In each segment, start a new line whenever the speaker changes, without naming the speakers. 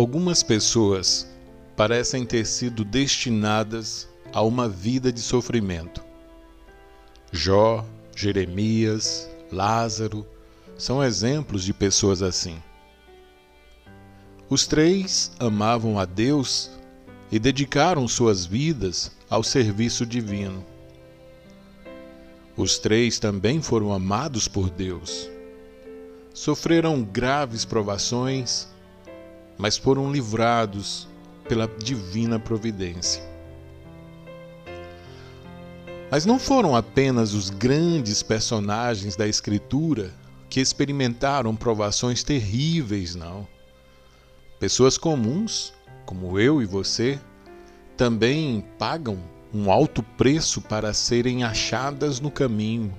Algumas pessoas parecem ter sido destinadas a uma vida de sofrimento. Jó, Jeremias, Lázaro são exemplos de pessoas assim. Os três amavam a Deus e dedicaram suas vidas ao serviço divino. Os três também foram amados por Deus. Sofreram graves provações, mas foram livrados pela divina providência. Mas não foram apenas os grandes personagens da Escritura que experimentaram provações terríveis, não. Pessoas comuns, como eu e você, também pagam um alto preço para serem achadas no caminho.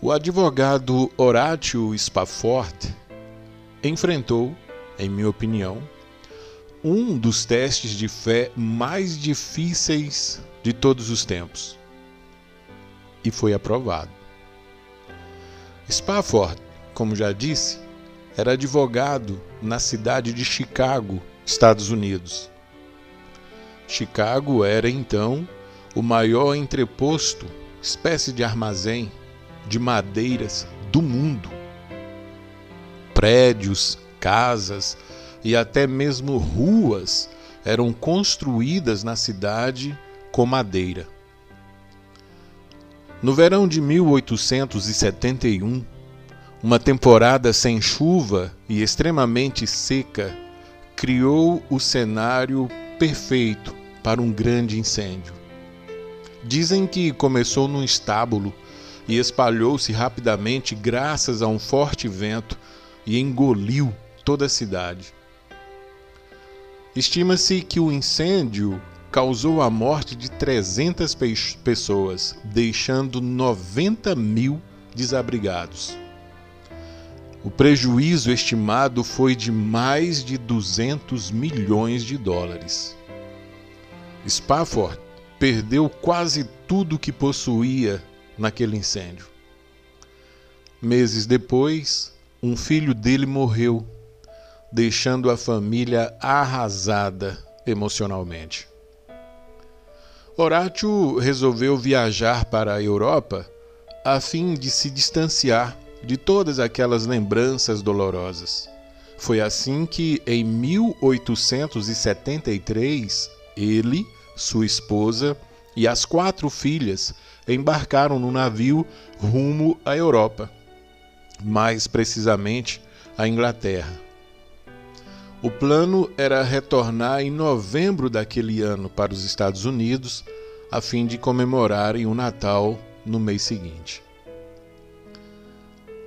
O advogado Horatio Spafford enfrentou, em minha opinião, um dos testes de fé mais difíceis de todos os tempos. E foi aprovado. Spafford, como já disse, era advogado na cidade de Chicago, Estados Unidos. Chicago era então o maior entreposto, espécie de armazém de madeiras do mundo. Prédios, casas, e até mesmo ruas eram construídas na cidade com madeira. No verão de 1871, uma temporada sem chuva e extremamente seca criou o cenário perfeito para um grande incêndio. Dizem que começou num estábulo e espalhou-se rapidamente graças a um forte vento e engoliu toda a cidade. Estima-se que o incêndio causou a morte de 300 pessoas, deixando 90 mil desabrigados. O prejuízo estimado foi de mais de 200 milhões de dólares. Spafford perdeu quase tudo que possuía naquele incêndio. Meses depois, um filho dele morreu deixando a família arrasada emocionalmente. Horácio resolveu viajar para a Europa a fim de se distanciar de todas aquelas lembranças dolorosas. Foi assim que, em 1873, ele, sua esposa e as quatro filhas embarcaram no navio rumo à Europa, mais precisamente à Inglaterra. O plano era retornar em novembro daquele ano para os Estados Unidos, a fim de comemorarem o Natal no mês seguinte.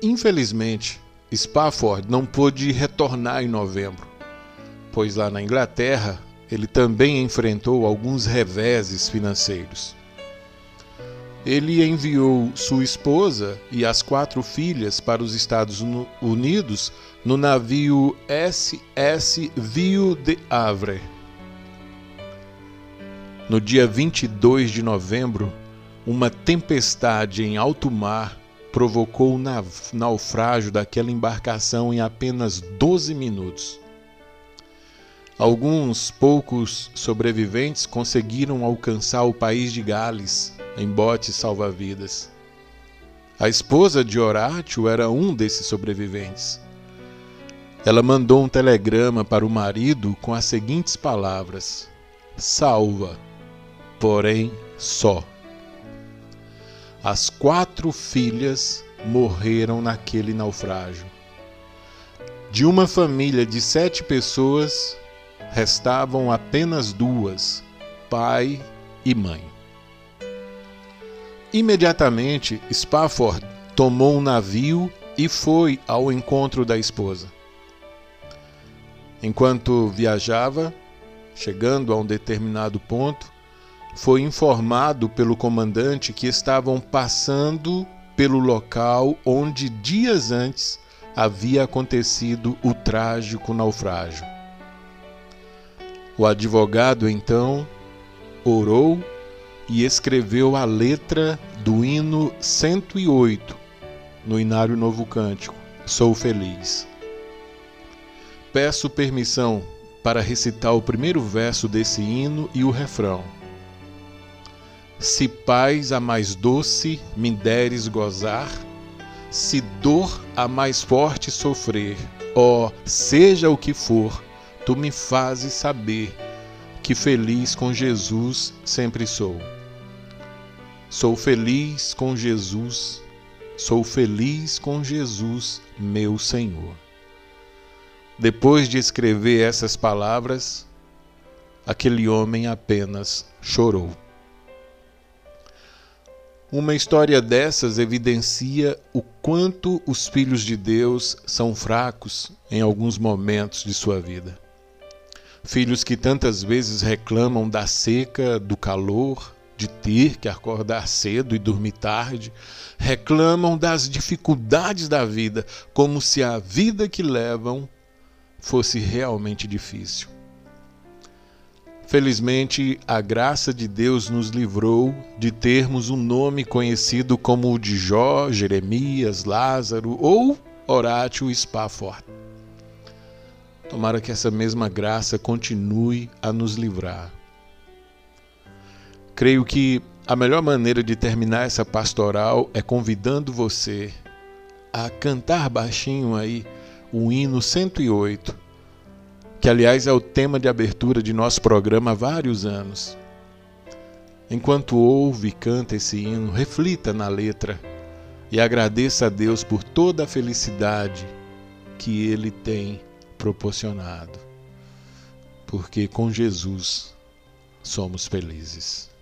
Infelizmente, Spafford não pôde retornar em novembro, pois lá na Inglaterra ele também enfrentou alguns reveses financeiros. Ele enviou sua esposa e as quatro filhas para os Estados Unidos no navio SS Ville de Havre. No dia 22 de novembro, uma tempestade em alto mar provocou o naufrágio daquela embarcação em apenas 12 minutos. Alguns poucos sobreviventes conseguiram alcançar o país de Gales em botes salva-vidas. A esposa de Horácio era um desses sobreviventes. Ela mandou um telegrama para o marido com as seguintes palavras: Salva, porém só. As quatro filhas morreram naquele naufrágio. De uma família de sete pessoas, restavam apenas duas, pai e mãe. Imediatamente, Spafford tomou um navio e foi ao encontro da esposa. Enquanto viajava, chegando a um determinado ponto, foi informado pelo comandante que estavam passando pelo local onde dias antes havia acontecido o trágico naufrágio. O advogado então orou e escreveu a letra do hino 108 no Inário Novo Cântico, Sou Feliz. peço permissão para recitar o primeiro verso desse hino e o refrão. Se paz a mais doce me deres gozar, se dor a mais forte sofrer, ó, oh, seja o que for, tu me fazes saber que feliz com Jesus sempre sou. Sou feliz com Jesus, sou feliz com Jesus, meu Senhor. Depois de escrever essas palavras, aquele homem apenas chorou. Uma história dessas evidencia o quanto os filhos de Deus são fracos em alguns momentos de sua vida. Filhos que tantas vezes reclamam da seca, do calor, de ter que acordar cedo e dormir tarde, reclamam das dificuldades da vida, como se a vida que levam fosse realmente difícil. Felizmente, a graça de Deus nos livrou de termos um nome conhecido como o de Jó, Jeremias, Lázaro ou Horácio Spafford. Tomara que essa mesma graça continue a nos livrar. Creio que a melhor maneira de terminar essa pastoral é convidando você a cantar baixinho aí o hino 108, que aliás é o tema de abertura de nosso programa há vários anos. Enquanto ouve e canta esse hino, reflita na letra e agradeça a Deus por toda a felicidade que Ele tem proporcionado. Porque com Jesus somos felizes.